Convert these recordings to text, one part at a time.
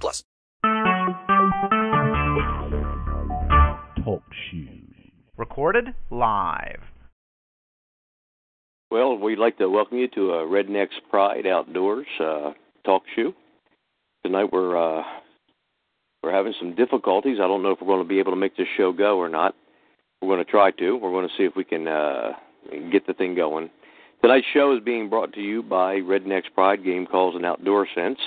plus. Talk shoes. Recorded live. Well, we'd like to welcome you to uh, Rednecks Pride Outdoors uh, talk show. Tonight we're uh, we're having some difficulties. I don't know if we're going to be able to make this show go or not. We're going to try to. We're going to see if we can uh, get the thing going. Tonight's show is being brought to you by Rednecks Pride Game Calls and Outdoor Sense.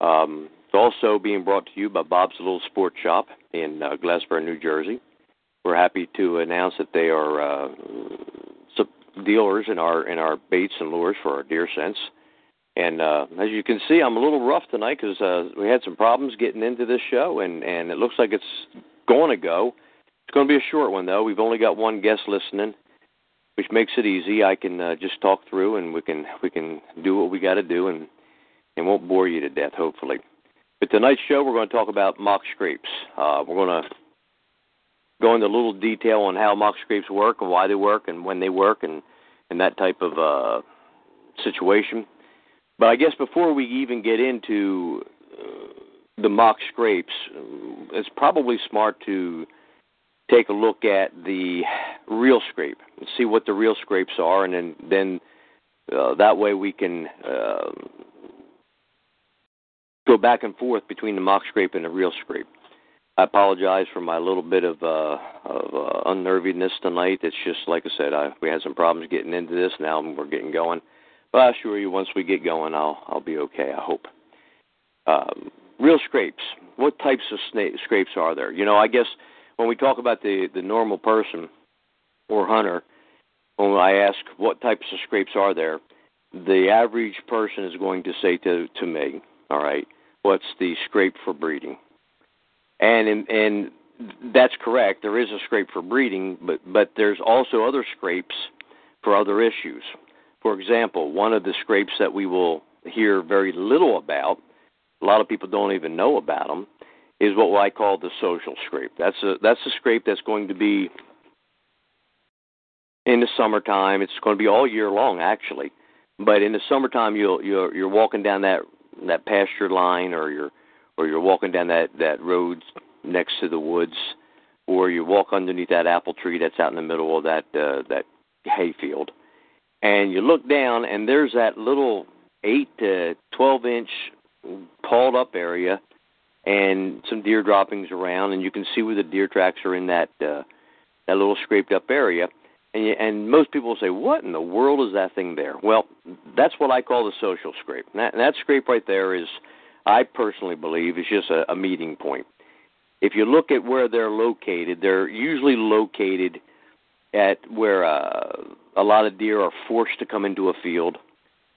Um, also being brought to you by Bob's Little Sport Shop in uh, Glassboro, New Jersey. We're happy to announce that they are uh, dealers in our in our baits and lures for our deer scents. And uh, as you can see, I'm a little rough tonight because uh, we had some problems getting into this show, and and it looks like it's going to go. It's going to be a short one though. We've only got one guest listening, which makes it easy. I can uh, just talk through, and we can we can do what we got to do, and and won't bore you to death, hopefully. But tonight's show, we're going to talk about mock scrapes. Uh, we're going to go into a little detail on how mock scrapes work and why they work and when they work and and that type of uh, situation. But I guess before we even get into uh, the mock scrapes, it's probably smart to take a look at the real scrape and see what the real scrapes are, and then then uh, that way we can uh, go back and forth between the mock scrape and the real scrape. I apologize for my little bit of uh, of uh, unnerviness tonight. It's just like I said, I, we had some problems getting into this. Now we're getting going, but I assure you, once we get going, I'll I'll be okay. I hope. Um, real scrapes. What types of sna- scrapes are there? You know, I guess when we talk about the the normal person or hunter, when I ask what types of scrapes are there, the average person is going to say to to me, all right, what's the scrape for breeding? And and that's correct. There is a scrape for breeding, but but there's also other scrapes for other issues. For example, one of the scrapes that we will hear very little about, a lot of people don't even know about them, is what I call the social scrape. That's a that's a scrape that's going to be in the summertime. It's going to be all year long, actually. But in the summertime, you'll you're you're walking down that that pasture line, or you're or you're walking down that that road next to the woods, or you walk underneath that apple tree that's out in the middle of that uh, that hayfield, and you look down, and there's that little eight to twelve inch pawed up area and some deer droppings around, and you can see where the deer tracks are in that uh, that little scraped up area. And, and most people say, "What in the world is that thing there?" Well, that's what I call the social scrape. And that, and that scrape right there is, I personally believe, is just a, a meeting point. If you look at where they're located, they're usually located at where uh, a lot of deer are forced to come into a field,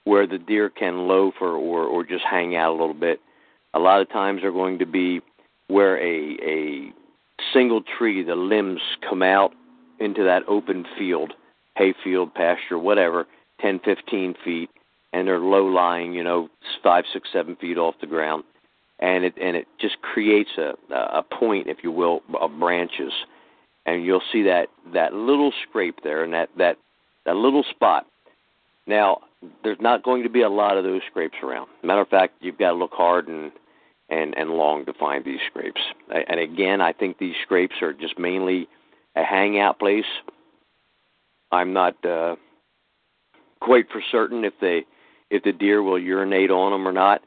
where the deer can loaf or, or or just hang out a little bit a lot of times are going to be where a a single tree, the limbs come out into that open field, hayfield, pasture, whatever, 10, 15 feet, and they're low lying, you know, five, six, seven feet off the ground, and it and it just creates a a point, if you will, of branches, and you'll see that that little scrape there, and that that that little spot. Now, there's not going to be a lot of those scrapes around. Matter of fact, you've got to look hard and and and long to find these scrapes. And again, I think these scrapes are just mainly a hangout place. I'm not uh, quite for certain if they if the deer will urinate on them or not.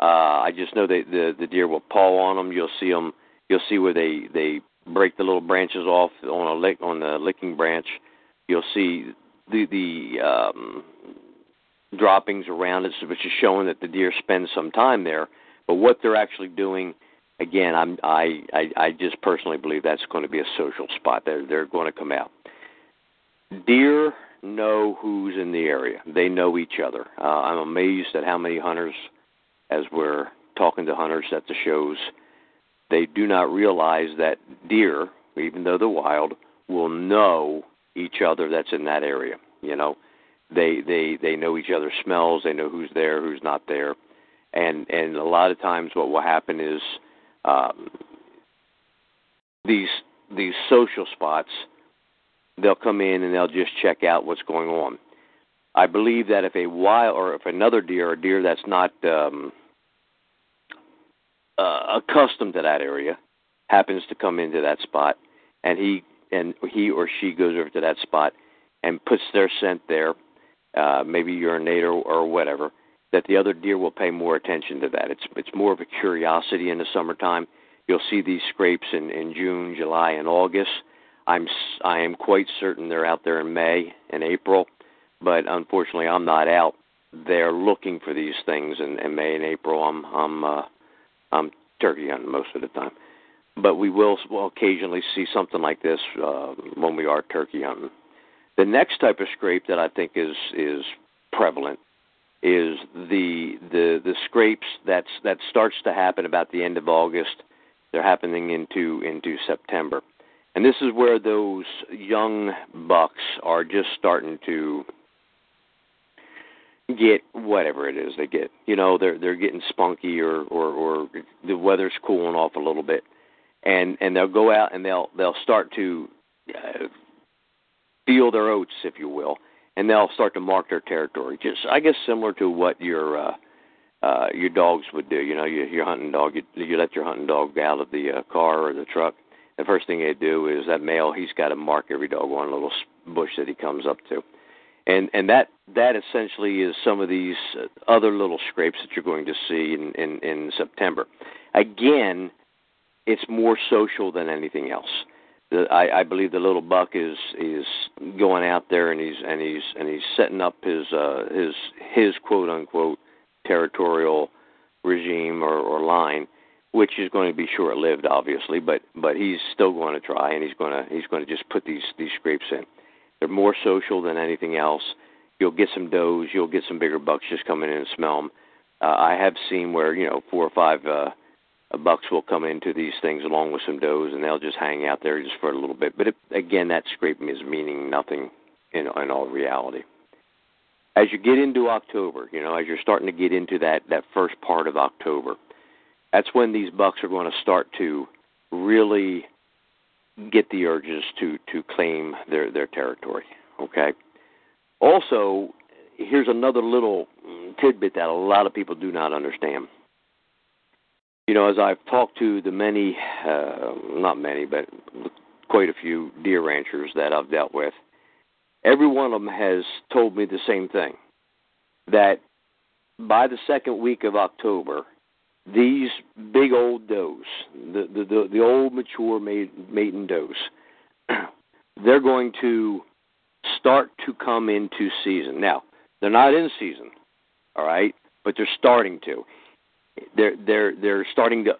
Uh, I just know that the the deer will paw on them. You'll see them. You'll see where they they break the little branches off on a lick on the licking branch. You'll see the the um, droppings around it, which is showing that the deer spend some time there. But what they're actually doing, again, I'm I I, I just personally believe that's going to be a social spot. They're they're going to come out. Deer know who's in the area. They know each other. Uh, I'm amazed at how many hunters, as we're talking to hunters at the shows, they do not realize that deer, even though they're wild, will know each other that's in that area. You know, they they they know each other's smells. They know who's there, who's not there, and and a lot of times what will happen is um, these these social spots. They'll come in and they'll just check out what's going on. I believe that if a wild or if another deer, a deer that's not um, uh, accustomed to that area, happens to come into that spot, and he and he or she goes over to that spot and puts their scent there, uh, maybe urinate or, or whatever, that the other deer will pay more attention to that. It's it's more of a curiosity in the summertime. You'll see these scrapes in in June, July, and August. I'm I am quite certain they're out there in May and April, but unfortunately I'm not out there looking for these things in, in May and April. I'm I'm uh, I'm turkey hunting most of the time, but we will, will occasionally see something like this uh, when we are turkey hunting. The next type of scrape that I think is is prevalent is the the the scrapes that's that starts to happen about the end of August. They're happening into into September. And this is where those young bucks are just starting to get whatever it is they get. You know, they're they're getting spunky or or or the weather's cooling off a little bit, and and they'll go out and they'll they'll start to uh, feel their oats, if you will, and they'll start to mark their territory. Just I guess similar to what your uh, uh, your dogs would do. You know, your, your hunting dog. You, you let your hunting dog out of the uh, car or the truck. The first thing they do is that male. He's got to mark every dog on a little bush that he comes up to and and that that essentially is some of these other little scrapes that you're going to see in in, in September. Again, it's more social than anything else. I, I believe the little buck is is going out there and he's and he's and he's setting up his uh, his his quote unquote territorial regime or, or line, which is going to be short lived, obviously, but but he's still going to try and he's going to he's going to just put these these scrapes in. They're more social than anything else. You'll get some does, you'll get some bigger bucks just coming in and smell them. Uh, I have seen where you know four or five uh, bucks will come into these things along with some does, and they'll just hang out there just for a little bit. But it, again, that scraping is meaning nothing in, in all reality. As you get into October, you know, as you're starting to get into that that first part of October, that's when these bucks are going to start to really get the urges to to claim their their territory. Okay. Also, here's another little tidbit that a lot of people do not understand. You know, as I've talked to the many, uh, not many, but quite a few deer ranchers that I've dealt with, every one of them has told me the same thing that by the second week of October, these big old does, the the the, the old mature maiden does, they're going to start to come into season. Now, they're not in season, all right, but they're starting to. They're they're they're starting to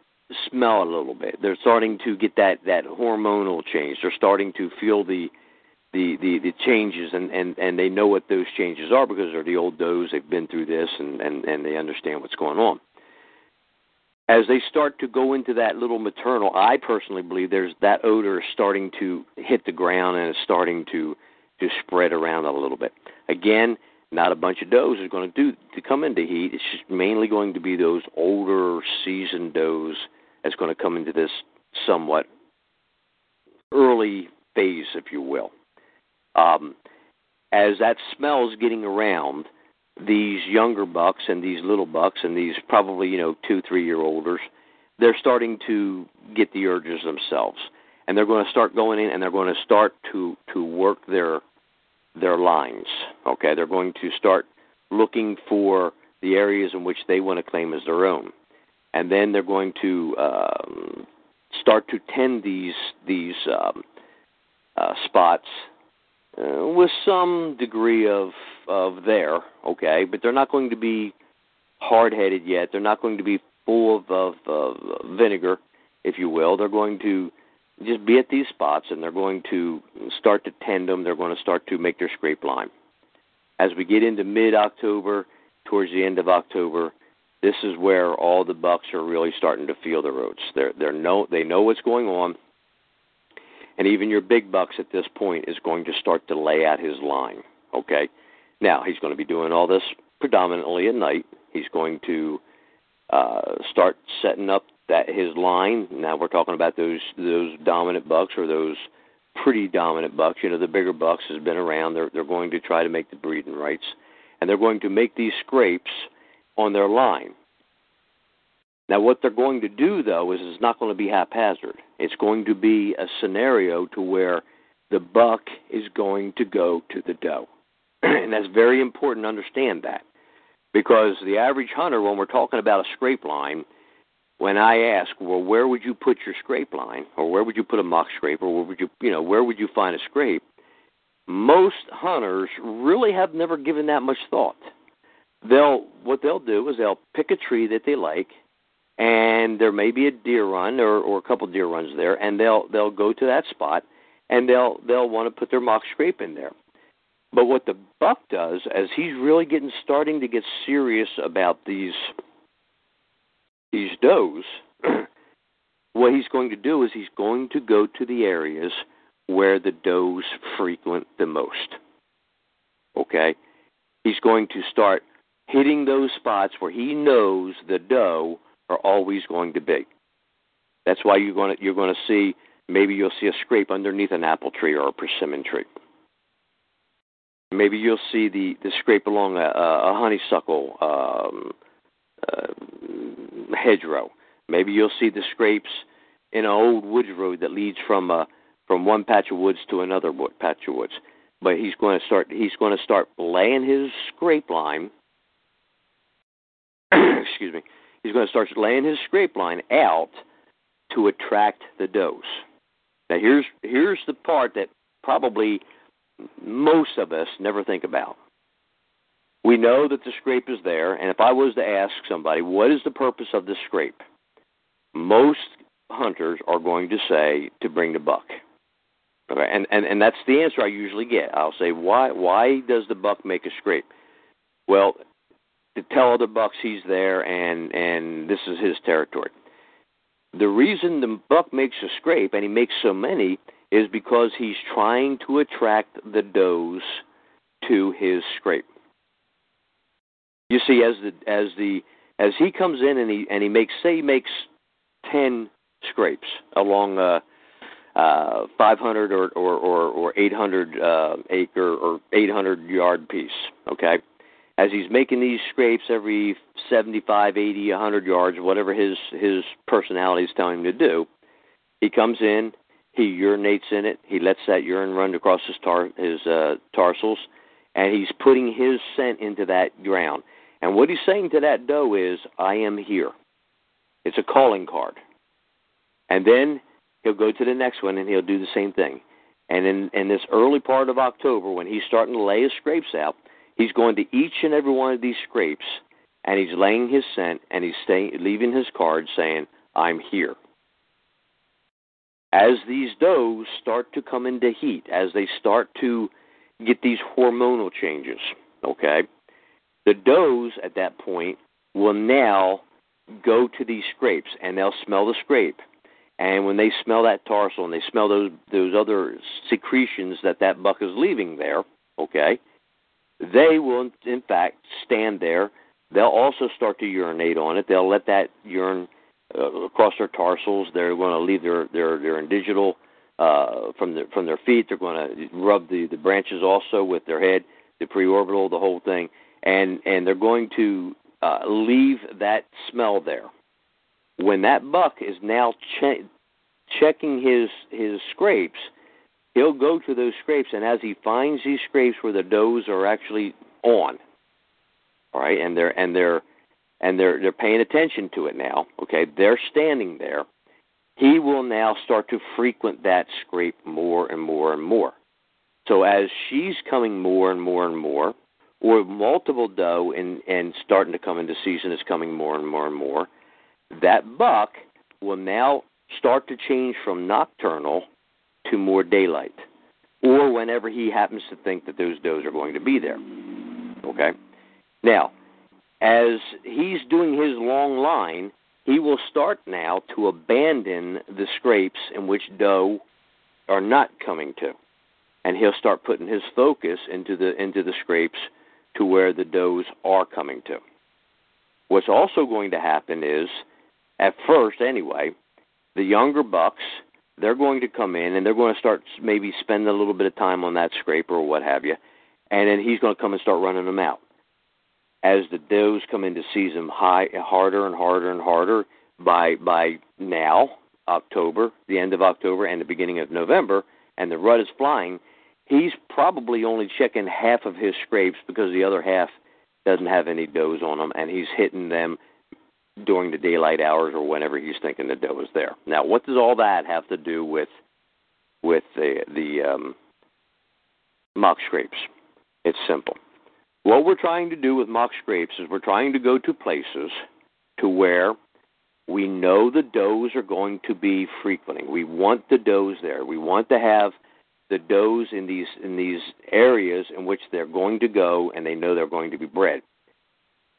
smell a little bit. They're starting to get that that hormonal change. They're starting to feel the the the, the changes and, and and they know what those changes are because they're the old does. They've been through this and and and they understand what's going on as they start to go into that little maternal, I personally believe there's that odor starting to hit the ground and it's starting to to spread around a little bit. Again, not a bunch of does is going to do to come into heat. It's just mainly going to be those older seasoned does that's going to come into this somewhat early phase, if you will. Um, as that smell is getting around, these younger bucks and these little bucks and these probably you know two three year olders they're starting to get the urges themselves and they're going to start going in and they're going to start to to work their their lines okay they're going to start looking for the areas in which they want to claim as their own and then they're going to um, start to tend these these um, uh, spots uh, with some degree of of there, okay, but they're not going to be hard headed yet. They're not going to be full of, of, of vinegar, if you will. They're going to just be at these spots and they're going to start to tend them. They're going to start to make their scrape line. As we get into mid October, towards the end of October, this is where all the bucks are really starting to feel the roots. They're they're know they know what's going on, and even your big bucks at this point is going to start to lay out his line. Okay, now he's going to be doing all this predominantly at night. He's going to uh, start setting up that his line. Now we're talking about those those dominant bucks or those pretty dominant bucks. You know, the bigger bucks has been around. They're they're going to try to make the breeding rights, and they're going to make these scrapes on their line. Now, what they're going to do though is it's not going to be haphazard. It's going to be a scenario to where the buck is going to go to the doe, and that's very important to understand that because the average hunter, when we're talking about a scrape line, when I ask, well, where would you put your scrape line, or where would you put a mock scrape, or where would you, you know, where would you find a scrape? Most hunters really have never given that much thought. They'll what they'll do is they'll pick a tree that they like, and there may be a deer run or, or a couple deer runs there, and they'll they'll go to that spot, and they'll they'll want to put their mock scrape in there. But what the buck does, as he's really getting starting to get serious about these these does, what he's going to do is he's going to go to the areas where the does frequent the most. Okay? He's going to start hitting those spots where he knows the doe are always going to be. That's why you're going to you're going to see maybe you'll see a scrape underneath an apple tree or a persimmon tree. Maybe you'll see the the scrape along a, a honeysuckle um, hedgerow. Maybe you'll see the scrapes in an old woods road that leads from uh, from one patch of woods to another wood, patch of woods. But he's going to start he's going to start laying his scrape line. excuse me. He's going to start laying his scrape line out to attract the does. Now here's here's the part that probably most of us never think about. We know that the scrape is there, and if I was to ask somebody, what is the purpose of this scrape? Most hunters are going to say to bring the buck. Okay, and, and, and that's the answer I usually get. I'll say, why why does the buck make a scrape? Well, to tell other bucks he's there and and this is his territory. The reason the buck makes a scrape and he makes so many is because he's trying to attract the does to his scrape. You see, as the as the as he comes in and he and he makes say he makes ten scrapes along a, uh, 500 or or or, or 800 uh, acre or 800 yard piece. Okay, as he's making these scrapes every 75, 80, 100 yards, whatever his his personality is telling him to do, he comes in, he urinates in it. He lets that urine run across his tar his uh, tarsals, and he's putting his scent into that ground. And what he's saying to that doe is, "I am here." It's a calling card. And then he'll go to the next one and he'll do the same thing. And in in this early part of October, when he's starting to lay his scrapes out, he's going to each and every one of these scrapes, and he's laying his scent and he's staying, leaving his card saying, "I'm here." as these does start to come into heat, as they start to get these hormonal changes, okay, the does at that point will now go to these scrapes and they'll smell the scrape. And when they smell that tarsal and they smell those those other secretions that that buck is leaving there, okay, they will in fact stand there. They'll also start to urinate on it. They'll let that urine uh, across their tarsals. They're going to leave their their their interdigital uh, from their from their feet. They're going to rub the the branches also with their head, the preorbital, the whole thing, and and they're going to uh, leave that smell there. When that buck is now che- checking his his scrapes, he'll go to those scrapes, and as he finds these scrapes where the does are actually on, all right, and they're and they're and they're they're paying attention to it now. Okay, they're standing there. He will now start to frequent that scrape more and more and more. So as she's coming more and more and more, or multiple doe and and starting to come into season is coming more and more and more, that buck will now start to change from nocturnal to more daylight, or whenever he happens to think that those does are going to be there. Okay. Now, as he's doing his long line, he will start now to abandon the scrapes in which doe are not coming to, and he'll start putting his focus into the into the scrapes to where the does are coming to. What's also going to happen is, at first anyway, the younger bucks they're going to come in and they're going to start maybe spend a little bit of time on that scraper or what have you, and then he's going to come and start running them out. As the does come into season high, harder and harder and harder by by now October, the end of October and the beginning of November, and the rut is flying, he's probably only checking half of his scrapes because the other half doesn't have any does on them, and he's hitting them during the daylight hours or whenever he's thinking the doe is there. Now, what does all that have to do with with the the um, mock scrapes? It's simple. What we're trying to do with mock scrapes is we're trying to go to places to where we know the does are going to be frequenting. We want the does there. We want to have the does in these in these areas in which they're going to go and they know they're going to be bred.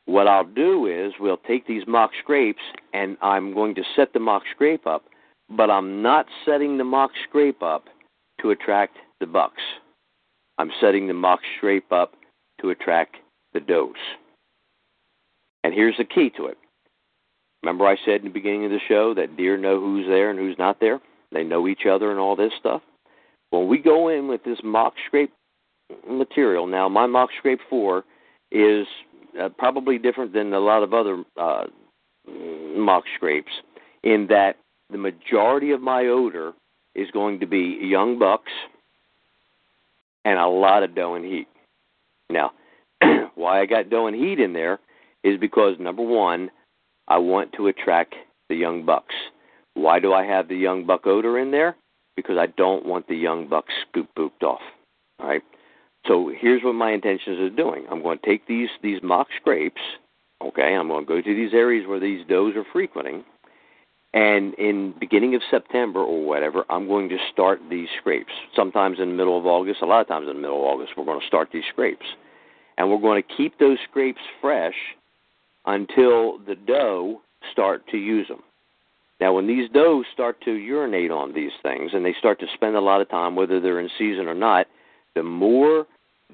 What I'll do is we'll take these mock scrapes and I'm going to set the mock scrape up, but I'm not setting the mock scrape up to attract the bucks. I'm setting the mock scrape up to attract the does. And here's the key to it. Remember I said in the beginning of the show that deer know who's there and who's not there? They know each other and all this stuff. When we go in with this mock scrape material, now my mock scrape 4 is uh, probably different than a lot of other uh, mock scrapes in that the majority of my odor is going to be young bucks and a lot of doe and heat. Now, why I got doe and heat in there is because number one, I want to attract the young bucks. Why do I have the young buck odor in there? Because I don't want the young bucks scoop booped off. All right. So here's what my intentions are doing. I'm going to take these these mock scrapes. Okay, I'm going to go to these areas where these does are frequenting, and in beginning of September or whatever, I'm going to start these scrapes. Sometimes in the middle of August, a lot of times in the middle of August, we're going to start these scrapes, and we're going to keep those scrapes fresh until the doe start to use them. Now, when these does start to urinate on these things and they start to spend a lot of time, whether they're in season or not, the more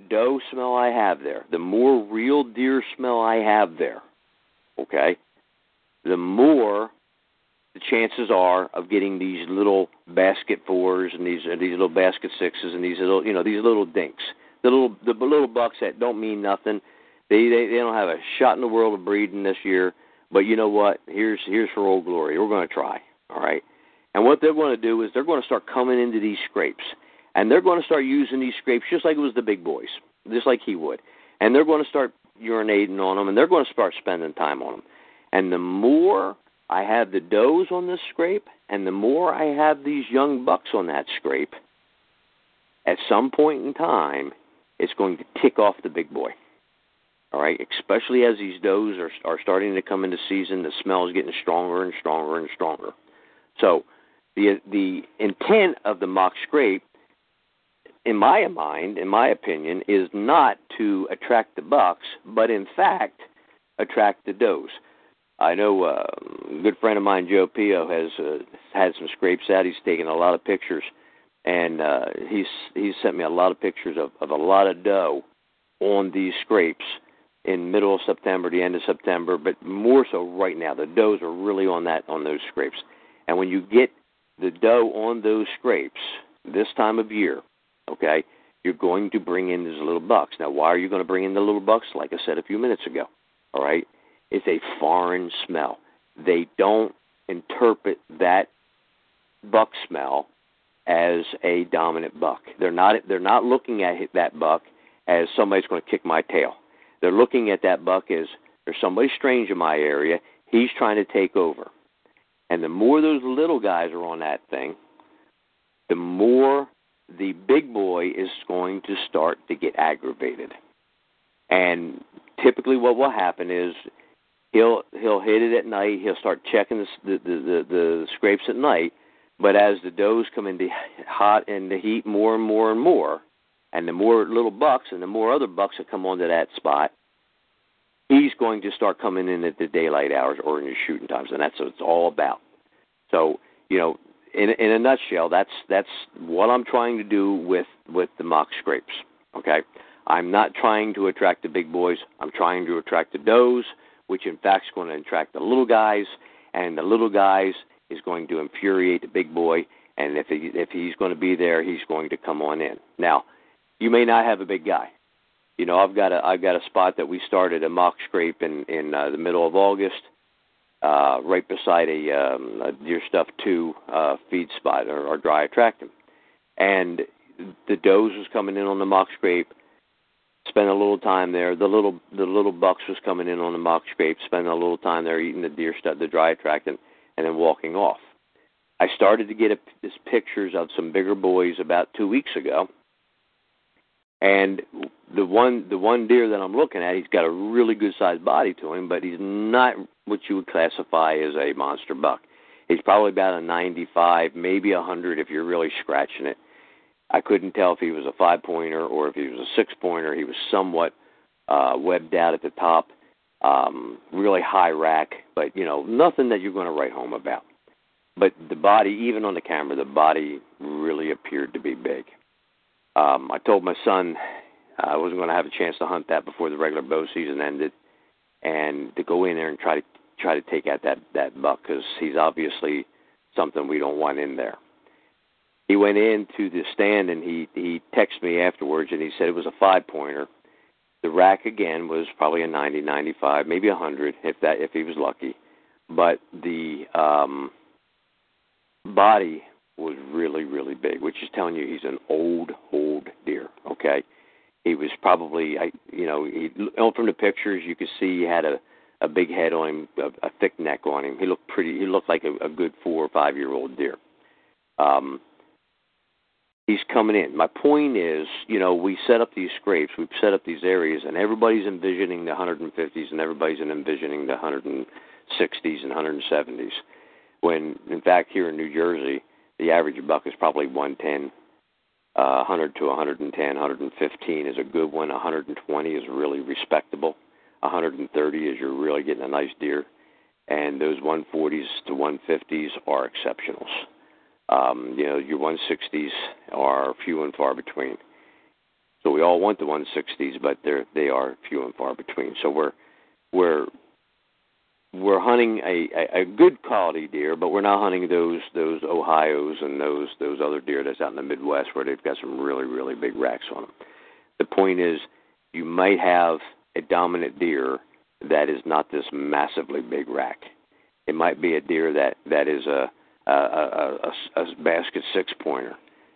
doe smell I have there, the more real deer smell I have there, okay, the more the chances are of getting these little basket fours and these uh, these little basket sixes and these little you know these little dinks, the little the little bucks that don't mean nothing. They they they don't have a shot in the world of breeding this year. But you know what? Here's here's for old glory. We're going to try. All right. And what they're going to do is they're going to start coming into these scrapes, and they're going to start using these scrapes just like it was the big boys, just like he would. And they're going to start urinating on them, and they're going to start spending time on them. And the more I have the does on this scrape, and the more I have these young bucks on that scrape, at some point in time, it's going to tick off the big boy. All right, especially as these does are are starting to come into season, the smell is getting stronger and stronger and stronger. So, the the intent of the mock scrape, in my mind, in my opinion, is not to attract the bucks, but in fact, attract the does. I know uh, a good friend of mine, Joe Pio, has uh, had some scrapes out. He's taken a lot of pictures, and uh, he's he's sent me a lot of pictures of, of a lot of doe on these scrapes in middle of September, the end of September, but more so right now. The does are really on that on those scrapes, and when you get the doe on those scrapes this time of year, okay, you're going to bring in these little bucks. Now, why are you going to bring in the little bucks? Like I said a few minutes ago, all right, it's a foreign smell. They don't interpret that buck smell as a dominant buck. They're not they're not looking at that buck as somebody's going to kick my tail they're looking at that buck as there's somebody strange in my area. He's trying to take over. And the more those little guys are on that thing, the more the big boy is going to start to get aggravated. And typically, what will happen is he'll he'll hit it at night. He'll start checking the the the, the scrapes at night. But as the does come into hot and the heat more and more and more, and the more little bucks and the more other bucks that come onto that spot, he's going to start coming in at the daylight hours or in your shooting times, and that's what it's all about. So, you know, in in a nutshell, that's that's what I'm trying to do with with the mock scrapes. Okay, I'm not trying to attract the big boys. I'm trying to attract the does, which in fact is going to attract the little guys, and the little guys is going to infuriate the big boy. And if he if he's going to be there, he's going to come on in. Now, you may not have a big guy. You know, I've got a I've got a spot that we started a mock scrape in in uh, the middle of August, uh, right beside a, um, a deer stuff two uh, feed spot or, or dry attractant, and the does was coming in on the mock scrape spent a little time there. The little the little bucks was coming in on the mock scrape, spending a little time there eating the deer stud, the dry attractant, and then walking off. I started to get a, this pictures of some bigger boys about two weeks ago, and the one the one deer that I'm looking at, he's got a really good sized body to him, but he's not what you would classify as a monster buck. He's probably about a 95, maybe a 100 if you're really scratching it I couldn't tell if he was a five pointer or if he was a six pointer. He was somewhat uh, webbed out at the top, um, really high rack, but you know nothing that you're going to write home about. But the body, even on the camera, the body really appeared to be big. Um, I told my son I wasn't going to have a chance to hunt that before the regular bow season ended, and to go in there and try to try to take out that that buck because he's obviously something we don't want in there he went into the stand and he he texted me afterwards and he said it was a five pointer. The rack again was probably a 90, 95, maybe a 100 if that if he was lucky. But the um body was really really big, which is telling you he's an old old deer, okay? He was probably I you know, he from the pictures you could see he had a a big head on him, a, a thick neck on him. He looked pretty he looked like a, a good 4 or 5 year old deer. Um he's coming in. My point is, you know, we set up these scrapes, we've set up these areas, and everybody's envisioning the 150s and everybody's envisioning the 160s and 170s. When, in fact, here in New Jersey, the average buck is probably 110. Uh, 100 to 110, 115 is a good one. 120 is really respectable. 130 is you're really getting a nice deer, and those 140s to 150s are exceptionals. Um, you know, your 160s are few and far between. So we all want the 160s, but they're they are few and far between. So we're we're we're hunting a, a, a good quality deer, but we're not hunting those those Ohio's and those those other deer that's out in the Midwest where they've got some really really big racks on them. The point is, you might have a dominant deer that is not this massively big rack. It might be a deer that that is a a, a, a, a basket six pointer.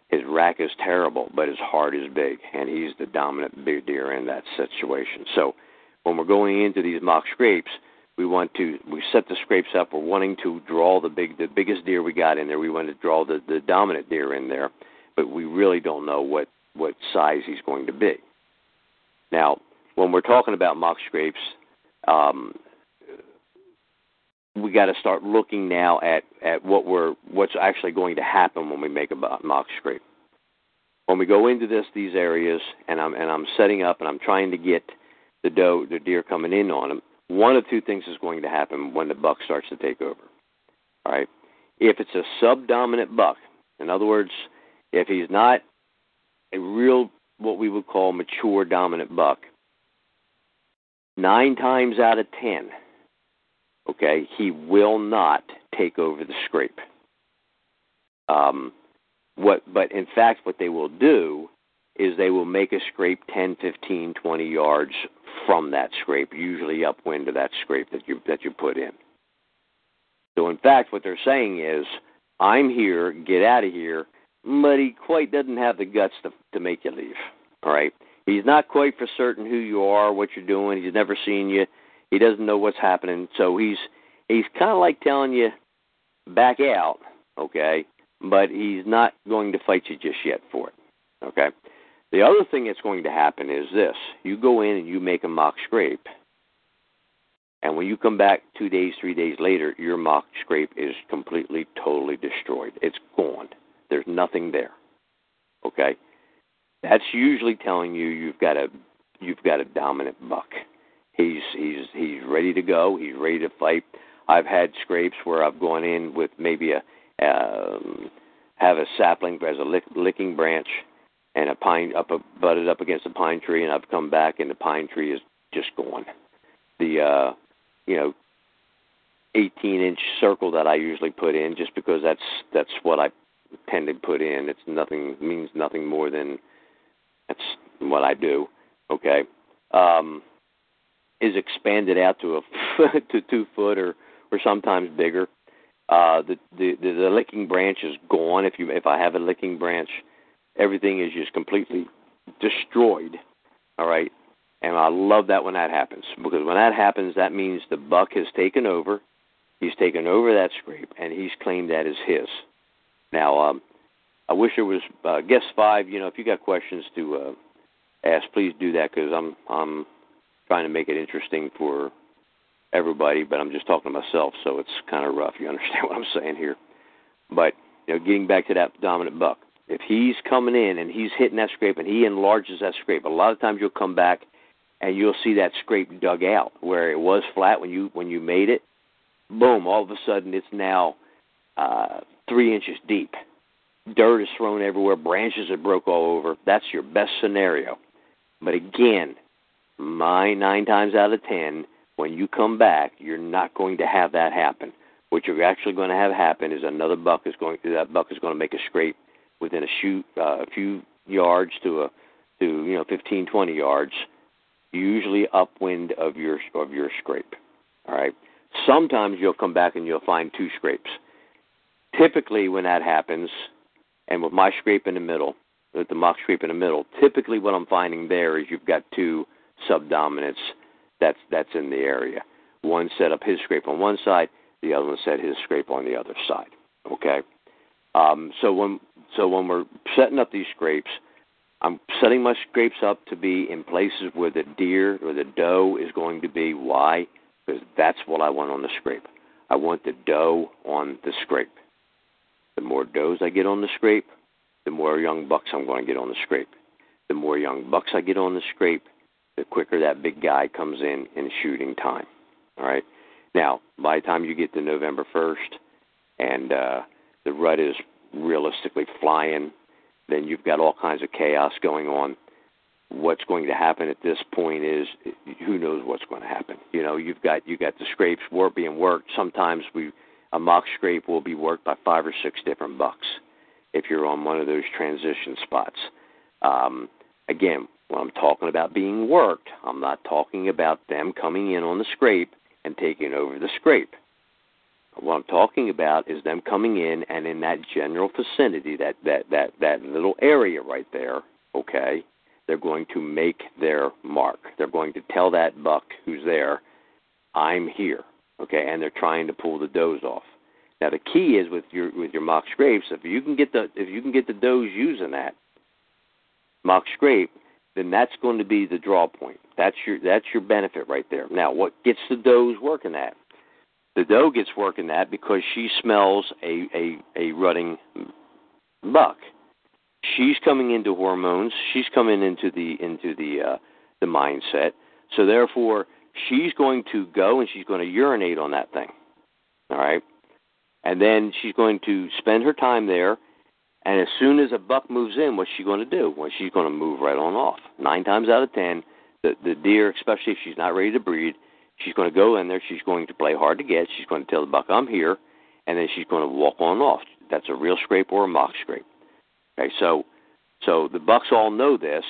His rack is terrible, but his heart is big, and he's the dominant big deer in that situation. So when we're going into these mock scrapes, we want to we set the scrapes up. We're wanting to draw the big the biggest deer we got in there. We want to draw the the dominant deer in there, but we really don't know what what size he's going to be. Now, when we're talking about mock scrapes, um, we got to start looking now at at what we're what's actually going to happen when we make a mock scrape. When we go into this these areas and I'm and I'm setting up and I'm trying to get the doe the deer coming in on them, one of two things is going to happen when the buck starts to take over. All right, if it's a subdominant buck, in other words, if he's not a real what we would call mature dominant buck, nine times out of ten Okay, he will not take over the scrape. Um, what, but in fact, what they will do is they will make a scrape 10, 15, 20 yards from that scrape, usually upwind of that scrape that you that you put in. So in fact, what they're saying is, I'm here, get out of here, but he quite doesn't have the guts to to make you leave. All right, he's not quite for certain who you are, what you're doing. He's never seen you. He doesn't know what's happening, so he's he's kind of like telling you back out, okay? But he's not going to fight you just yet for it, okay? The other thing that's going to happen is this: you go in and you make a mock scrape, and when you come back two days, three days later, your mock scrape is completely, totally destroyed. It's gone. There's nothing there. Okay, that's usually telling you you've got a you've got a dominant buck He's he's he's ready to go. He's ready to fight. I've had scrapes where I've gone in with maybe a um, have a sapling as a lick, licking branch and a pine up a, butted up against a pine tree, and I've come back and the pine tree is just gone. The uh, you know 18 inch circle that I usually put in, just because that's that's what I tend to put in. It's nothing means nothing more than that's what I do. Okay, um, is expanded out to a to two foot or or sometimes bigger. Uh, the, the the the licking branch is gone. If you if I have a licking branch, everything is just completely destroyed. All right, and I love that when that happens because when that happens, that means the buck has taken over. He's taken over that scrape and he's claimed that as his. Now, um, I wish there was uh, guest five. You know, if you got questions to uh, ask, please do that because I'm I'm trying to make it interesting for everybody, but I'm just talking to myself, so it's kind of rough. You understand what I'm saying here? But you know, getting back to that dominant buck, if he's coming in and he's hitting that scrape and he enlarges that scrape, a lot of times you'll come back and you'll see that scrape dug out where it was flat when you when you made it. Boom! All of a sudden, it's now uh, three inches deep. Dirt is thrown everywhere. Branches are broke all over. That's your best scenario. But again, my nine times out of ten, when you come back, you're not going to have that happen. What you're actually going to have happen is another buck is going that buck is going to make a scrape within a shoot uh, a few yards to a to you know 15 20 yards, usually upwind of your of your scrape. All right. Sometimes you'll come back and you'll find two scrapes. Typically, when that happens, and with my scrape in the middle, with the mock scrape in the middle, typically what I'm finding there is you've got two subdominants that's that's in the area. One set up his scrape on one side, the other one set his scrape on the other side. Okay. Um, so when so when we're setting up these scrapes, I'm setting my scrapes up to be in places where the deer or the doe is going to be. Why? Because that's what I want on the scrape. I want the doe on the scrape. The more does I get on the scrape, the more young bucks I'm going to get on the scrape. The more young bucks I get on the scrape, the quicker that big guy comes in in shooting time. All right. Now, by the time you get to November 1st and uh, the is realistically flying, then you've got all kinds of chaos going on. What's going to happen at this point is who knows what's going to happen. You know, you've got you got the scrapes work being worked. Sometimes we a mock scrape will be worked by five or six different bucks if you're on one of those transition spots. Um, again, when I'm talking about being worked, I'm not talking about them coming in on the scrape and taking over the scrape. What I'm talking about is them coming in and in that general vicinity, that that that that little area right there, okay, they're going to make their mark. They're going to tell that buck who's there, I'm here, okay, and they're trying to pull the does off. Now the key is with your with your mock scrapes, if you can get the if you can get the does using that mock scrape, then that's going to be the draw point. That's your that's your benefit right there. Now, what gets the does working at? The doe gets working that because she smells a a a rutting buck. She's coming into hormones. She's coming into the into the uh, the mindset. So therefore, she's going to go and she's going to urinate on that thing. All right, and then she's going to spend her time there and as soon as a buck moves in, what's she going to do? Well, she's going to move right on off. Nine times out of ten, the the deer, especially if she's not ready to breed, she's going to go in there. She's going to play hard to get. She's going to tell the buck, "I'm here," and then she's going to walk on off. That's a real scrape or a mock scrape. Okay, so so the bucks all know this,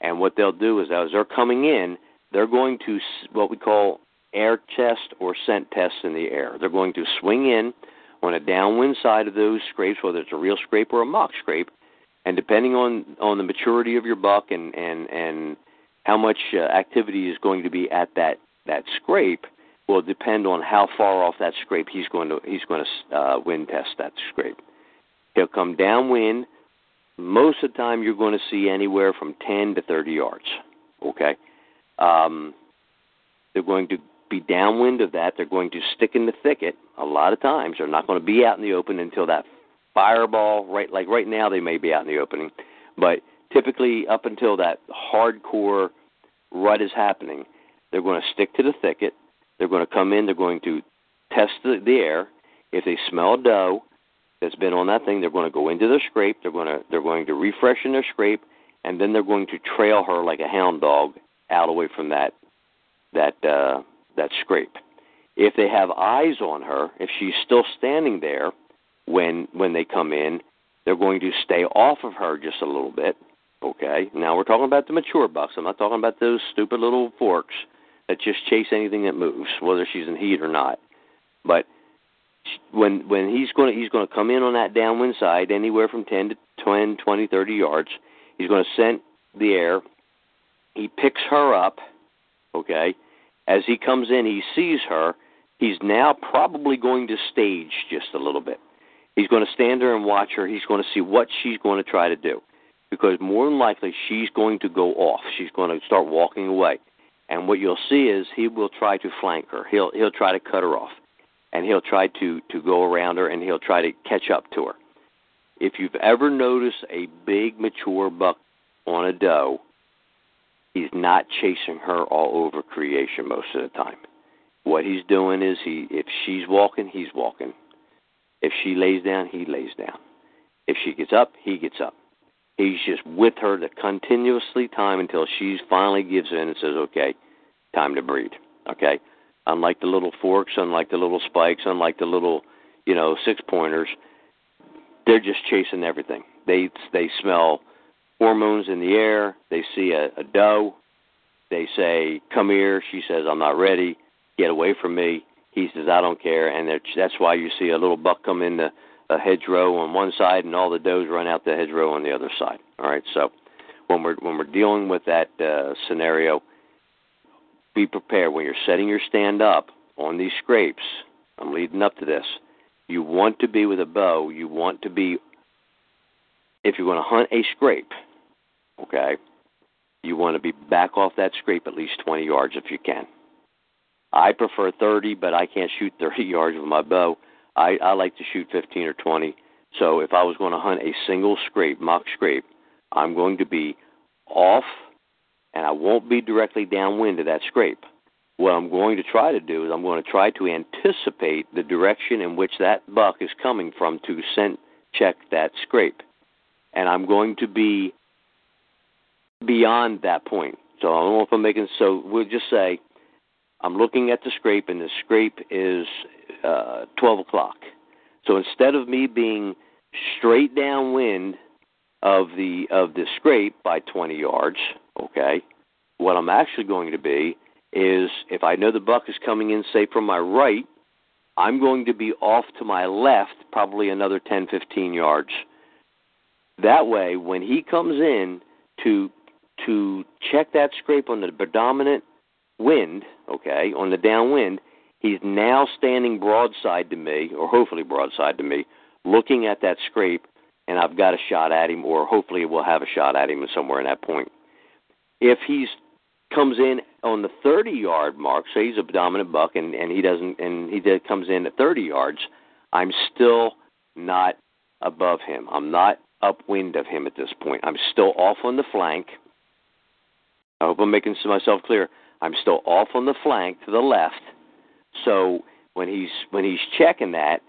and what they'll do is as they're coming in, they're going to what we call air test or scent test in the air. They're going to swing in on a downwind side of those scrapes, whether it's a real scrape or a mock scrape, and depending on on the maturity of your buck and and and how much uh, activity is going to be at that that scrape will depend on how far off that scrape he's going to he's going to uh, wind test that scrape. He'll come downwind. Most of the time, you're going to see anywhere from 10 to 30 yards. Okay, um, they're going to be downwind of that. They're going to stick in the thicket a lot of times. They're not going to be out in the open until that fireball, right? Like right now, they may be out in the opening, but typically up until that hardcore rut is happening, They're going to stick to the thicket. They're going to come in. They're going to test the, the air. If they smell doe that's been on that thing, they're going to go into their scrape. They're going to they're going to refreshen their scrape, and then they're going to trail her like a hound dog out away from that that uh, that scrape. If they have eyes on her, if she's still standing there when when they come in, they're going to stay off of her just a little bit. Okay. Now we're talking about the mature bucks. I'm not talking about those stupid little forks that just chase anything that moves, whether she's in heat or not. But when when he's going to he's going to come in on that downwind side, anywhere from 10 to 10, 20, 30 yards. He's going to scent the air. He picks her up. Okay. As he comes in, he sees her. He's now probably going to stage just a little bit. He's going to stand there and watch her. He's going to see what she's going to try to do. Because more than likely, she's going to go off. She's going to start walking away. And what you'll see is he will try to flank her. He'll he'll try to cut her off, and he'll try to to go around her, and he'll try to catch up to her. If you've ever noticed a big mature buck on a doe, he's not chasing her all over creation most of the time. What he's doing is he if she's walking, he's walking. If she lays down, he lays down. If she gets up, he gets up. He's just with her to continuously time until she finally gives in and says, "Okay, time to breed." Okay, unlike the little forks, unlike the little spikes, unlike the little, you know, six pointers, they're just chasing everything. They they smell hormones in the air. They see a, a doe. They say, "Come here." She says, "I'm not ready. Get away from me." He says, "I don't care," and that's why you see a little buck come in the a hedgerow on one side and all the does run out the hedgerow on the other side. All right, so when we're when we're dealing with that uh, scenario, be prepared when you're setting your stand up on these scrapes. I'm leading up to this. You want to be with a bow. You want to be if you're going to hunt a scrape. Okay, you want to be back off that scrape at least 20 yards if you can. I prefer 30, but I can't shoot 30 yards with my bow. I, I like to shoot 15 or 20. So if I was going to hunt a single scrape, mock scrape, I'm going to be off and I won't be directly downwind of that scrape. What I'm going to try to do is I'm going to try to anticipate the direction in which that buck is coming from to scent check that scrape. And I'm going to be beyond that point. So I don't know if I'm making so we'll just say I'm looking at the scrape and the scrape is uh, 12 o'clock. So instead of me being straight downwind of the of the scrape by 20 yards, okay, what I'm actually going to be is if I know the buck is coming in, say from my right, I'm going to be off to my left, probably another 10, 15 yards. That way, when he comes in to to check that scrape on the predominant wind, okay, on the downwind, He's now standing broadside to me, or hopefully broadside to me, looking at that scrape, and I've got a shot at him, or hopefully we'll have a shot at him somewhere in that point. If he's comes in on the 30 yard mark, say he's a dominant buck, and, and he doesn't, and he did, comes in at 30 yards, I'm still not above him. I'm not upwind of him at this point. I'm still off on the flank. I hope I'm making myself clear. I'm still off on the flank to the left so when he's when he's checking that,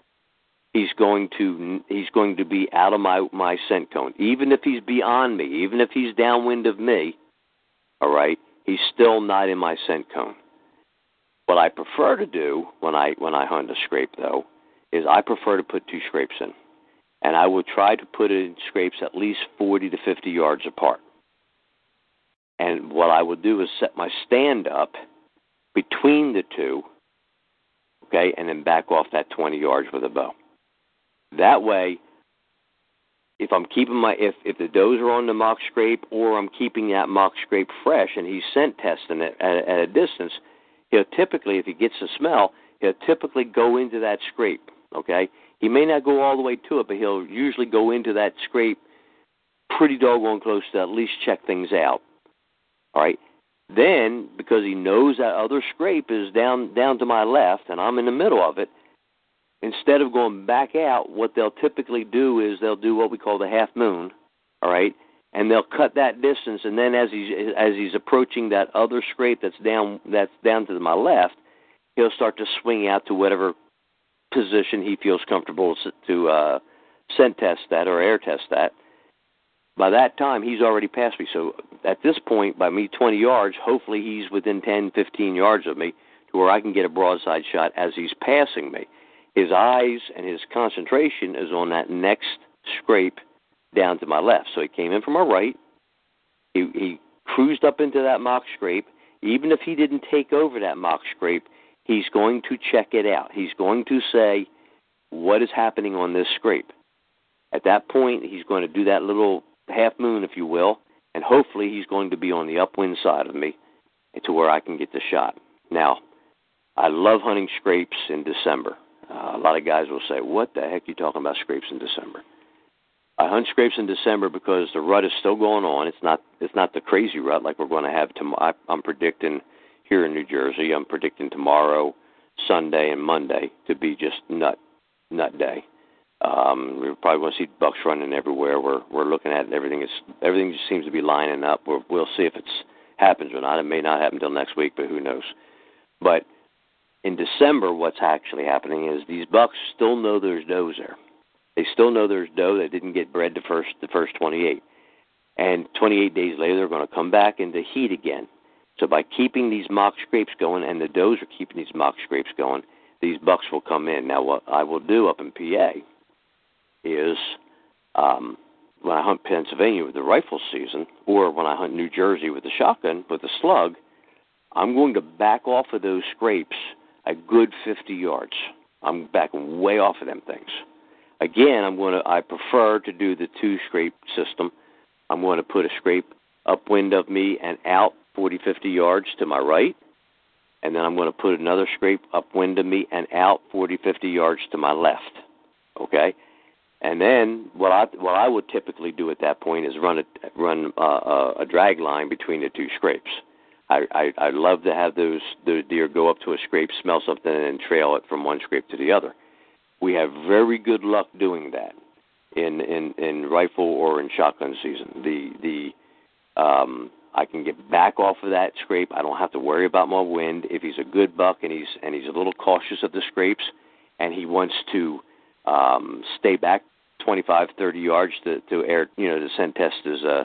he's going to he's going to be out of my my scent cone. Even if he's beyond me, even if he's downwind of me, all right, he's still not in my scent cone. What I prefer to do when I when I hunt a scrape though is I prefer to put two scrapes in, and I will try to put it in scrapes at least forty to fifty yards apart. And what I will do is set my stand up between the two okay, and then back off that 20 yards with a bow. That way, if I'm keeping my if if the does are on the mock scrape or I'm keeping that mock scrape fresh and he's scent testing it at, at a distance, he'll typically if he gets the smell, he'll typically go into that scrape. Okay, he may not go all the way to it, but he'll usually go into that scrape pretty doggone close to at least check things out. All right, then, because he knows that other scrape is down down to my left and I'm in the middle of it, instead of going back out, what they'll typically do is they'll do what we call the half moon, all right, and they'll cut that distance, and then as he's as he's approaching that other scrape that's down that's down to my left, he'll start to swing out to whatever position he feels comfortable to uh, scent test that or air test that. By that time, he's already passed me. So at this point, by me 20 yards, hopefully he's within 10, 15 yards of me to where I can get a broadside shot as he's passing me. His eyes and his concentration is on that next scrape down to my left. So he came in from my right. He, he cruised up into that mock scrape. Even if he didn't take over that mock scrape, he's going to check it out. He's going to say, What is happening on this scrape? At that point, he's going to do that little half moon, if you will, and hopefully he's going to be on the upwind side of me to where I can get the shot. Now, I love hunting scrapes in December. Uh, a lot of guys will say, "What the heck are you talking about scrapes in December?" I hunt scrapes in December because the rut is still going on. It's not it's not the crazy rut like we're going to have tomorrow. I'm predicting here in New Jersey. I'm predicting tomorrow, Sunday, and Monday to be just nut nut day. Um, we're probably going to see bucks running everywhere. We're we're looking at it. Everything is everything just seems to be lining up. We're, we'll see if it happens or not. It may not happen until next week, but who knows? But in December, what's actually happening is these bucks still know there's does there. They still know there's doe that didn't get bred the first the first 28, and 28 days later they're going to come back into heat again. So by keeping these mock scrapes going, and the does are keeping these mock scrapes going, these bucks will come in. Now, what I will do up in PA is um, when I hunt Pennsylvania with the rifle season, or when I hunt New Jersey with the shotgun with the slug, I'm going to back off of those scrapes a good 50 yards. I'm backing way off of them things. Again, I'm going to. I prefer to do the two scrape system. I'm going to put a scrape upwind of me and out 40, 50 yards to my right, and then I'm going to put another scrape upwind of me and out 40, 50 yards to my left. Okay, and then what I what I would typically do at that point is run a run uh, a drag line between the two scrapes. I, I I love to have those those deer go up to a scrape, smell something, and trail it from one scrape to the other. We have very good luck doing that in in in rifle or in shotgun season. The the um, I can get back off of that scrape. I don't have to worry about my wind. If he's a good buck and he's and he's a little cautious of the scrapes, and he wants to um, stay back 25, 30 yards to, to air, you know, to send test his uh,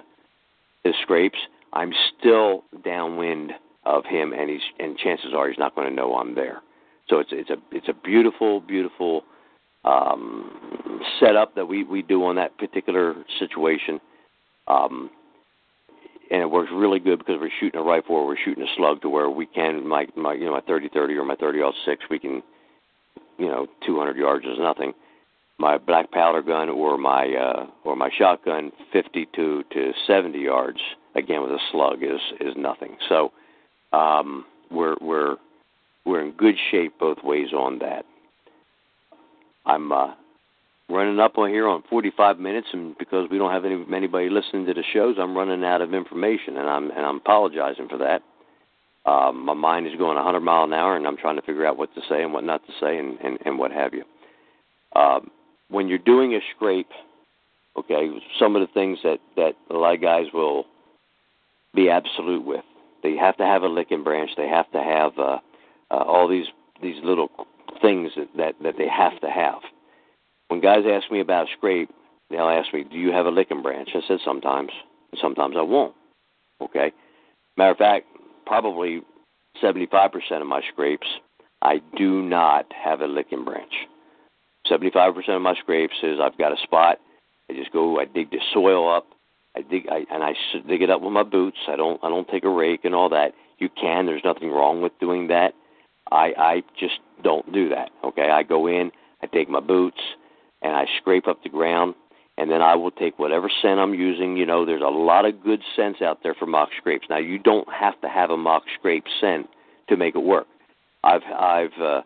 his scrapes. I'm still downwind of him, and he's and chances are he's not going to know I'm there. So it's it's a it's a beautiful, beautiful um, setup that we we do on that particular situation. Um, and it works really good because we're shooting a rifle or we're shooting a slug to where we can my my you know my 30 30 or my 30 aught 6 we can you know 200 yards is nothing my black powder gun or my uh, or my shotgun 52 to 70 yards again with a slug is is nothing. So um, we're we're we're in good shape both ways on that. I'm uh, running up on here on 45 minutes, and because we don't have any anybody listening to the shows, I'm running out of information, and I'm and I'm apologizing for that. Um, my mind is going 100 mile an hour, and I'm trying to figure out what to say and what not to say, and and, and what have you. Um, when you're doing a scrape, okay, some of the things that that a lot of guys will be absolute with. They have to have a licking branch. They have to have uh, uh, all these these little things that, that they have to have. When guys ask me about scrape, they'll ask me, "Do you have a licking branch?" I said sometimes, and sometimes I won't. Okay. Matter of fact, probably 75% of my scrapes, I do not have a licking branch. 75% of my scrapes is I've got a spot. I just go, I dig the soil up, I dig, I, and I dig it up with my boots. I don't, I don't take a rake and all that. You can. There's nothing wrong with doing that. I, I just don't do that. Okay, I go in, I take my boots, and I scrape up the ground, and then I will take whatever scent I'm using. You know, there's a lot of good scents out there for mock scrapes. Now, you don't have to have a mock scrape scent to make it work. I've, I've, uh,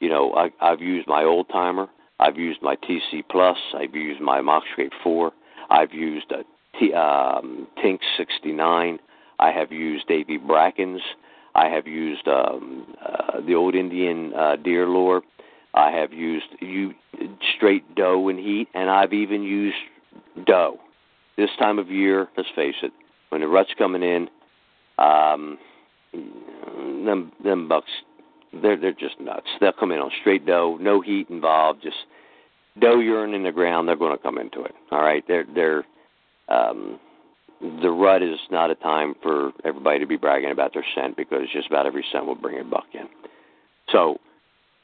you know, I, I've used my old timer. I've used my TC Plus. I've used my Mockscape 4. I've used a T, um, Tink 69. I have used AV Brackens. I have used um, uh, the old Indian uh, deer lure. I have used you straight doe and heat, and I've even used doe. this time of year, let's face it, when the rut's coming in, um, them them bucks, they're they're just nuts. They'll come in on straight doe, no heat involved, just doe urine in the ground. They're going to come into it. All right, they're they're um, the rut is not a time for everybody to be bragging about their scent because just about every scent will bring a buck in. So,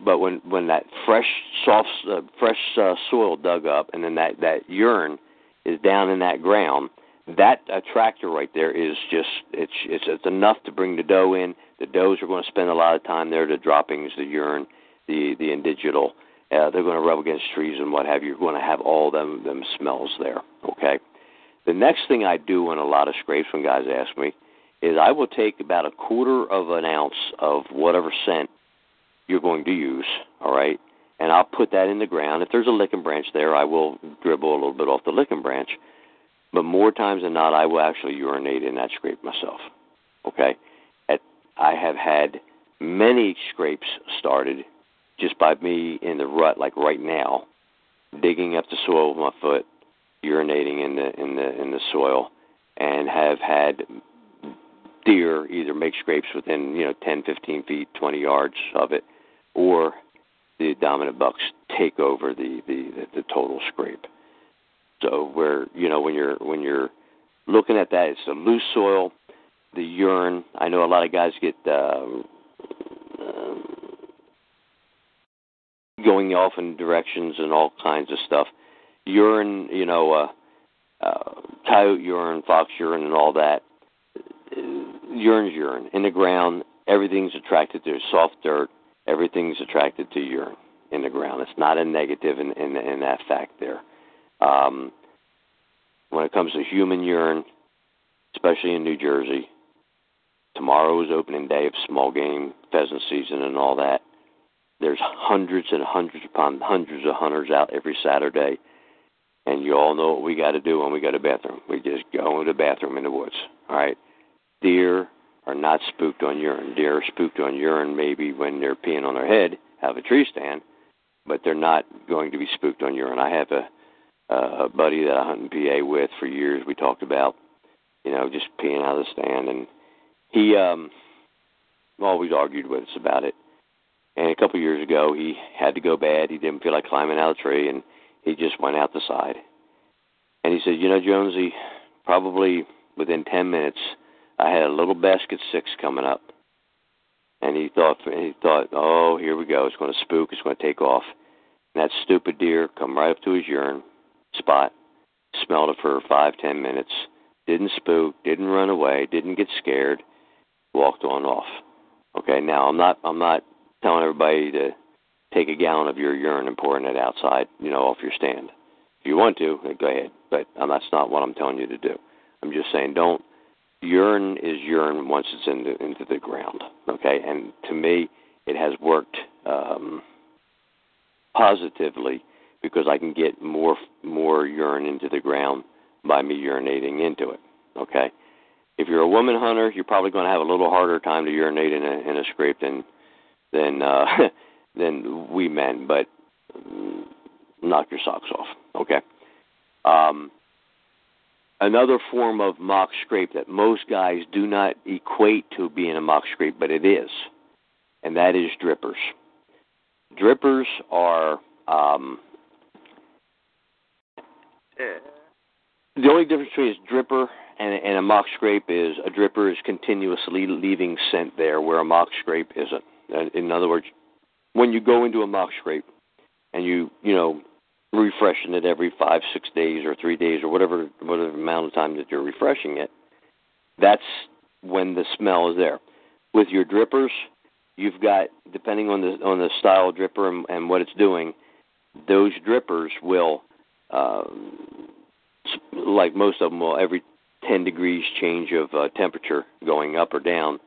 but when when that fresh soft uh, fresh uh, soil dug up and then that that urine is down in that ground, that attractor right there is just it's it's it's enough to bring the doe in. The does are going to spend a lot of time there. The droppings, the urine, the the individual, uh, they're going to rub against trees and what have you. You're going to have all them them smells there. Okay. The next thing I do in a lot of scrapes when guys ask me is I will take about a quarter of an ounce of whatever scent you're going to use. All right. And I'll put that in the ground. If there's a licking branch there, I will dribble a little bit off the licking branch but more times than not, I will actually urinate in that scrape myself. Okay, At, I have had many scrapes started just by me in the rut, like right now, digging up the soil with my foot, urinating in the in the in the soil, and have had deer either make scrapes within you know 10, 15 feet, 20 yards of it, or the dominant bucks take over the the the, the total scrape. So where you know when you're when you're looking at that, it's the loose soil, the urine. I know a lot of guys get uh, uh, going off in directions and all kinds of stuff. Urine, you know, uh, uh, coyote urine, fox urine, and all that. Urine's urine in the ground. Everything's attracted to soft dirt. Everything's attracted to urine in the ground. It's not a negative in, in, in that fact there. Um, when it comes to human urine, especially in New Jersey, tomorrow is opening day of small game pheasant season and all that. There's hundreds and hundreds upon hundreds of hunters out every Saturday, and you all know what we got to do when we go to bathroom. We just go to the bathroom in the woods. All right, deer are not spooked on urine. Deer are spooked on urine maybe when they're peeing on their head, have a tree stand, but they're not going to be spooked on urine. I have a uh, a buddy that I hunt in PA with for years. We talked about, you know, just peeing out of the stand, and he um always argued with us about it. And a couple years ago, he had to go bad. He didn't feel like climbing out of the tree, and he just went out the side. And he said, "You know, Jonesy, probably within ten minutes, I had a little basket six coming up." And he thought, he thought, "Oh, here we go. It's going to spook. It's going to take off." And that stupid deer come right up to his urine, spot, smelled it for five, ten minutes, didn't spook, didn't run away, didn't get scared, walked on off. Okay, now I'm not I'm not telling everybody to take a gallon of your urine and pouring it outside, you know, off your stand. If you want to, go ahead. But um, that's not what I'm telling you to do. I'm just saying don't urine is urine once it's into into the ground. Okay, and to me, it has worked um, positively because I can get more more urine into the ground by me urinating into it. Okay. If you're a woman hunter, you're probably going to have a little harder time to urinate in a in a scrape than than uh, than we men, but mm, knock your socks off. Okay. Um, another form of mock scrape that most guys do not equate to being a mock scrape, but it is, and that is drippers. Drippers are um, the only difference between a dripper and, and a mock scrape is a dripper is continuously leaving scent there, where a mock scrape isn't. In other words, when you go into a mock scrape and you you know refreshing it every five six days or three days or whatever whatever amount of time that you're refreshing it, that's when the smell is there. With your drippers, you've got depending on the on the style dripper and, and what it's doing, those drippers will uh, like most of them will every 10 degrees change of uh, temperature going up or down,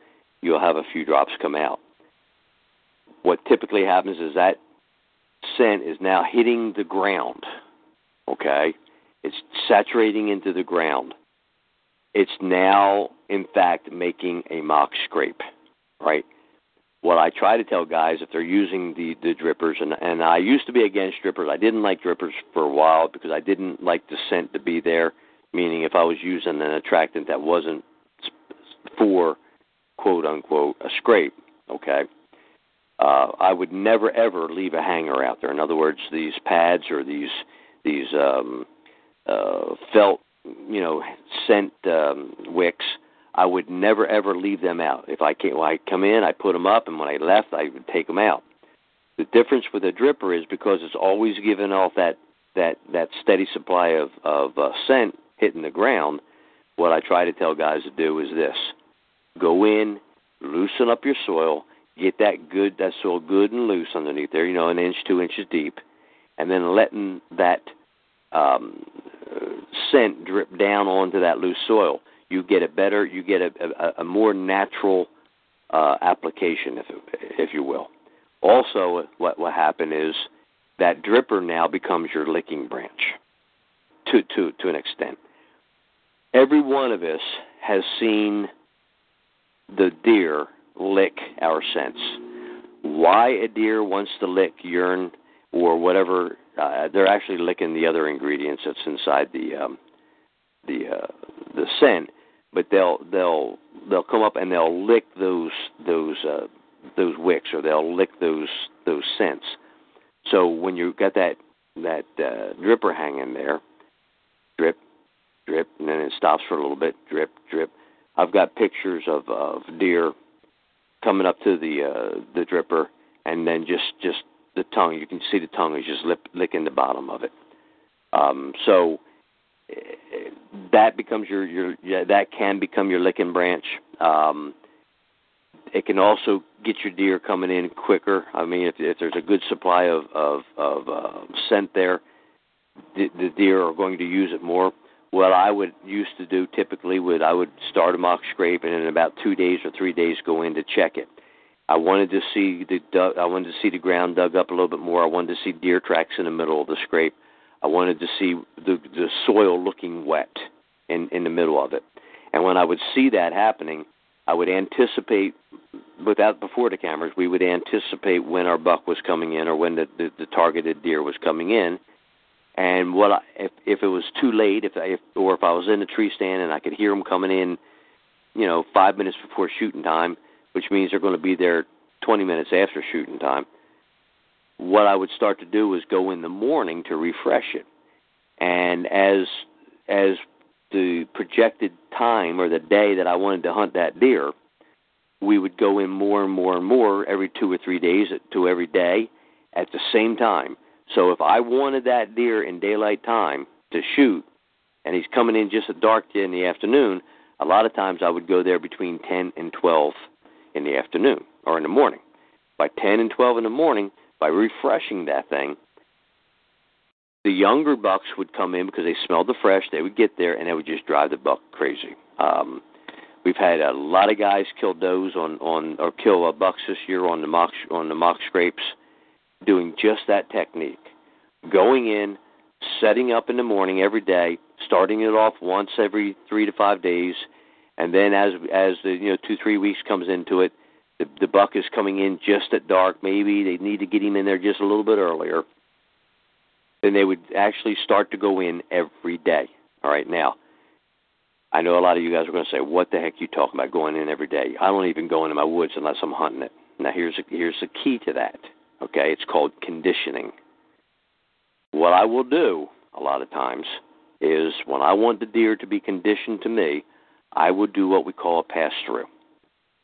you'll have a few drops come out. What typically happens is that scent is now hitting the ground. Okay? It's saturating into the ground. It's now, in fact, making a mock scrape, right? What I try to tell guys if they're using the the drippers and and I used to be against drippers. I didn't like drippers for a while because I didn't like the scent to be there. meaning if I was using an attractant that wasn't for quote unquote a scrape, okay, uh, I would never ever leave a hanger out there. In other words, these pads or these these um, uh, felt, you know, scent um, wicks. I would never ever leave them out. If I came, when I come in, I put them up, and when I left, I would take them out. The difference with a dripper is because it's always giving off that that that steady supply of of uh, scent hitting the ground. What I try to tell guys to do is this: go in, loosen up your soil, get that good that soil good and loose underneath there, you know, an inch, two inches deep, and then letting that um, scent drip down onto that loose soil. You get a better, you get a, a, a more natural uh, application, if if you will. Also, what will happen is that dripper now becomes your licking branch, to to to an extent. Every one of us has seen the deer lick our scents. Why a deer wants to lick urine or whatever, uh, they're actually licking the other ingredients that's inside the um, the uh, the scent, but they'll they'll they'll come up and they'll lick those those uh, those wicks or they'll lick those those scents. So when you've got that that uh, dripper hanging there, drip, drip, and then it stops for a little bit, drip, drip. I've got pictures of of deer coming up to the uh, the dripper, and then just just the tongue. You can see the tongue is just lip, licking the bottom of it. Um, so that becomes your your yeah, that can become your licking branch. Um, it can also get your deer coming in quicker. I mean, if, if there's a good supply of of, of uh, scent there, the, the deer are going to use it more what I would used to do typically would I would start a mock scrape and in about two days or three days go in to check it. I wanted to see the I wanted to see the ground dug up a little bit more. I wanted to see deer tracks in the middle of the scrape. I wanted to see the the soil looking wet in in the middle of it. And when I would see that happening, I would anticipate without before the cameras, we would anticipate when our buck was coming in or when the the, the targeted deer was coming in and what I, if if it was too late, if, I, if or if I was in the tree stand and I could hear them coming in, you know, five minutes before shooting time, which means they're going to be there 20 minutes after shooting time. What I would start to do was go in the morning to refresh it, and as as the projected time or the day that I wanted to hunt that deer, we would go in more and more and more every two or three days to every day at the same time so if I wanted that deer in daylight time to shoot, and he's coming in just at dark in the afternoon, a lot of times I would go there between 10 and 12 in the afternoon or in the morning. By 10 and 12 in the morning, by refreshing that thing, the younger bucks would come in because they smelled the fresh. They would get there and they would just drive the buck crazy. Um, we've had a lot of guys kill does on on or kill uh, bucks this year on the mock on the mock scrapes doing just that technique. Going in, setting up in the morning every day, starting it off once every three to five days, and then as as the you know two three weeks comes into it, the the buck is coming in just at dark. Maybe they need to get him in there just a little bit earlier. Then they would actually start to go in every day. All right, now I know a lot of you guys are going to say, "What the heck are you talking about going in every day?" I don't even go into my woods unless I'm hunting it. Now here's a, here's the key to that. Okay, it's called conditioning. What I will do a lot of times is when I want the deer to be conditioned to me, I would do what we call a pass through.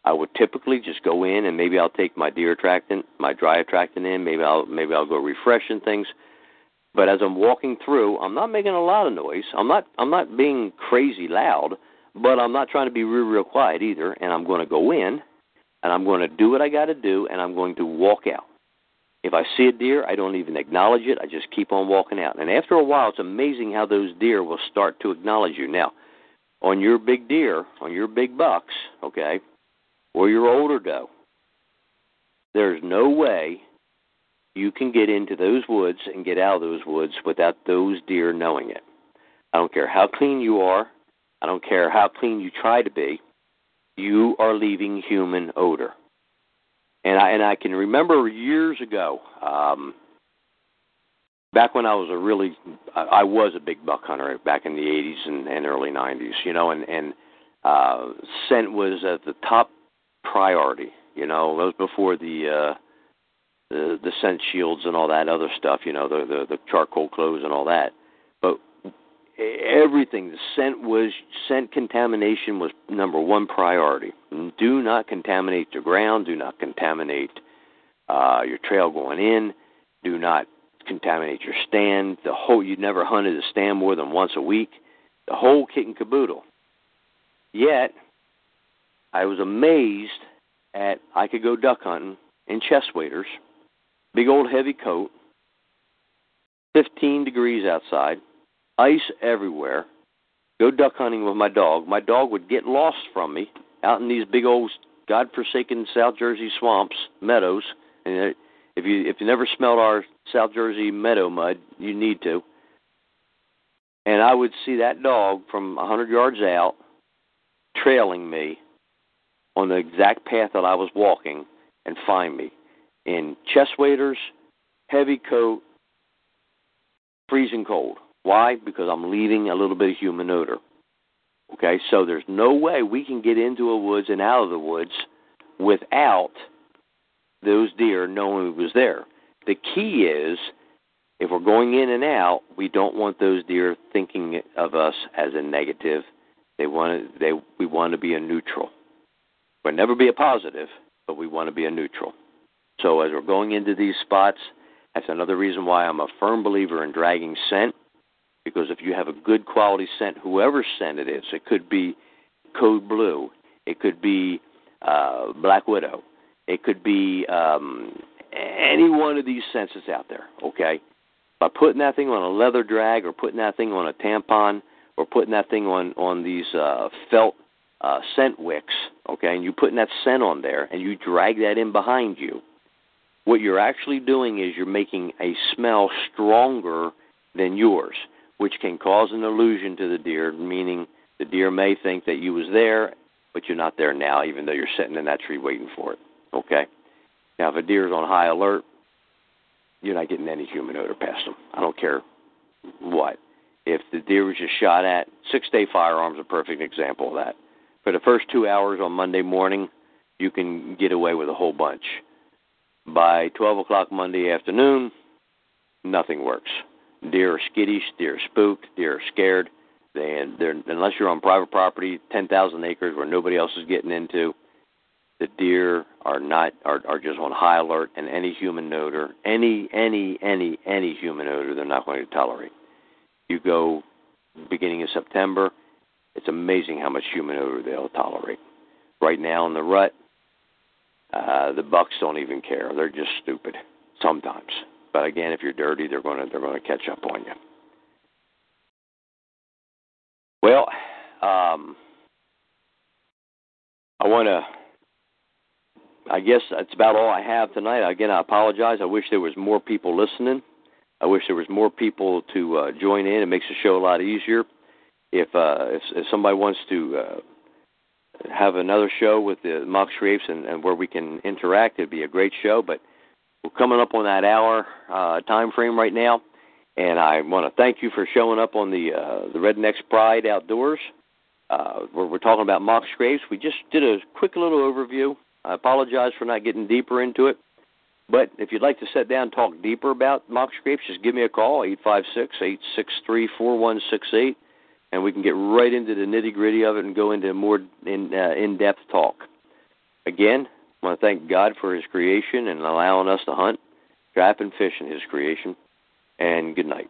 I would typically just go in and maybe I'll take my deer attractant, my dry attractant in, maybe I'll maybe I'll go refreshing things. But as I'm walking through, I'm not making a lot of noise. I'm not I'm not being crazy loud, but I'm not trying to be real real quiet either, and I'm going to go in and I'm going to do what I got to do and I'm going to walk out. If I see a deer, I don't even acknowledge it. I just keep on walking out. And after a while, it's amazing how those deer will start to acknowledge you. Now, on your big deer, on your big bucks, okay, or your older doe, there's no way you can get into those woods and get out of those woods without those deer knowing it. I don't care how clean you are. I don't care how clean you try to be. You are leaving human odor and I and I can remember years ago. Um, back when I was a really, I, I was a big buck hunter back in the '80s and, and early '90s. You know, and and uh, scent was at the top priority. You know, that was before the uh, the the scent shields and all that other stuff. You know, the the, the charcoal clothes and all that. But everything, the scent was scent contamination was number one priority. Do not contaminate the ground. Do not contaminate uh, your trail going in. Do not contaminate your stand. The whole you never hunted a stand more than once a week. The whole kit and caboodle. Yet, I was amazed at I could go duck hunting in chest waders, big old heavy coat, 15 degrees outside, ice everywhere. Go duck hunting with my dog. My dog would get lost from me out in these big old godforsaken South Jersey swamps, meadows, and if you if you never smelled our South Jersey meadow mud, you need to. And I would see that dog from a hundred yards out, trailing me on the exact path that I was walking, and find me in chest waders, heavy coat, freezing cold. Why? Because I'm leaving a little bit of human odor. Okay, so there's no way we can get into a woods and out of the woods without those deer knowing we was there. The key is if we're going in and out, we don't want those deer thinking of us as a negative. They want to, they we want to be a neutral. We'll never be a positive, but we want to be a neutral. So as we're going into these spots, that's another reason why I'm a firm believer in dragging scent. Because if you have a good quality scent, whoever scent it is, it could be code blue, it could be uh, black widow, it could be um, any one of these scents that's out there. Okay, by putting that thing on a leather drag, or putting that thing on a tampon, or putting that thing on on these uh, felt uh, scent wicks. Okay, and you're putting that scent on there, and you drag that in behind you. What you're actually doing is you're making a smell stronger than yours, which can cause an illusion to the deer, meaning the deer may think that you was there, but you're not there now, even though you're sitting in that tree waiting for it. Okay. Now, if a deer is on high alert, you're not getting any human odor past them. I don't care what. If the deer was just shot at, six day firearms a perfect example of that. For the first two hours on Monday morning, you can get away with a whole bunch. By 12 o'clock Monday afternoon, nothing works. Deer are skittish, deer are spooked, deer are scared. They, they're, unless you're on private property, 10,000 acres where nobody else is getting into, the deer are not are, are just on high alert and any human odor any any any any human odor they're not going to tolerate you go beginning of september it's amazing how much human odor they'll tolerate right now in the rut uh the bucks don't even care they're just stupid sometimes but again if you're dirty they're going to they're to catch up on you well um i want to I guess that's about all I have tonight. Again, I apologize. I wish there was more people listening. I wish there was more people to uh, join in. It makes the show a lot easier. If uh, if, if somebody wants to uh, have another show with the mock scrapes and, and where we can interact, it'd be a great show. But we're coming up on that hour uh, time frame right now, and I want to thank you for showing up on the uh, the Rednecks Pride Outdoors. Uh, where we're talking about mock scrapes. We just did a quick little overview I apologize for not getting deeper into it. But if you'd like to sit down and talk deeper about mock scrapes, just give me a call, eight five six eight six three four one six eight, and we can get right into the nitty gritty of it and go into more in uh, in depth talk. Again, I want to thank God for His creation and allowing us to hunt, trap, and fish in His creation. And good night.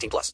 18 plus.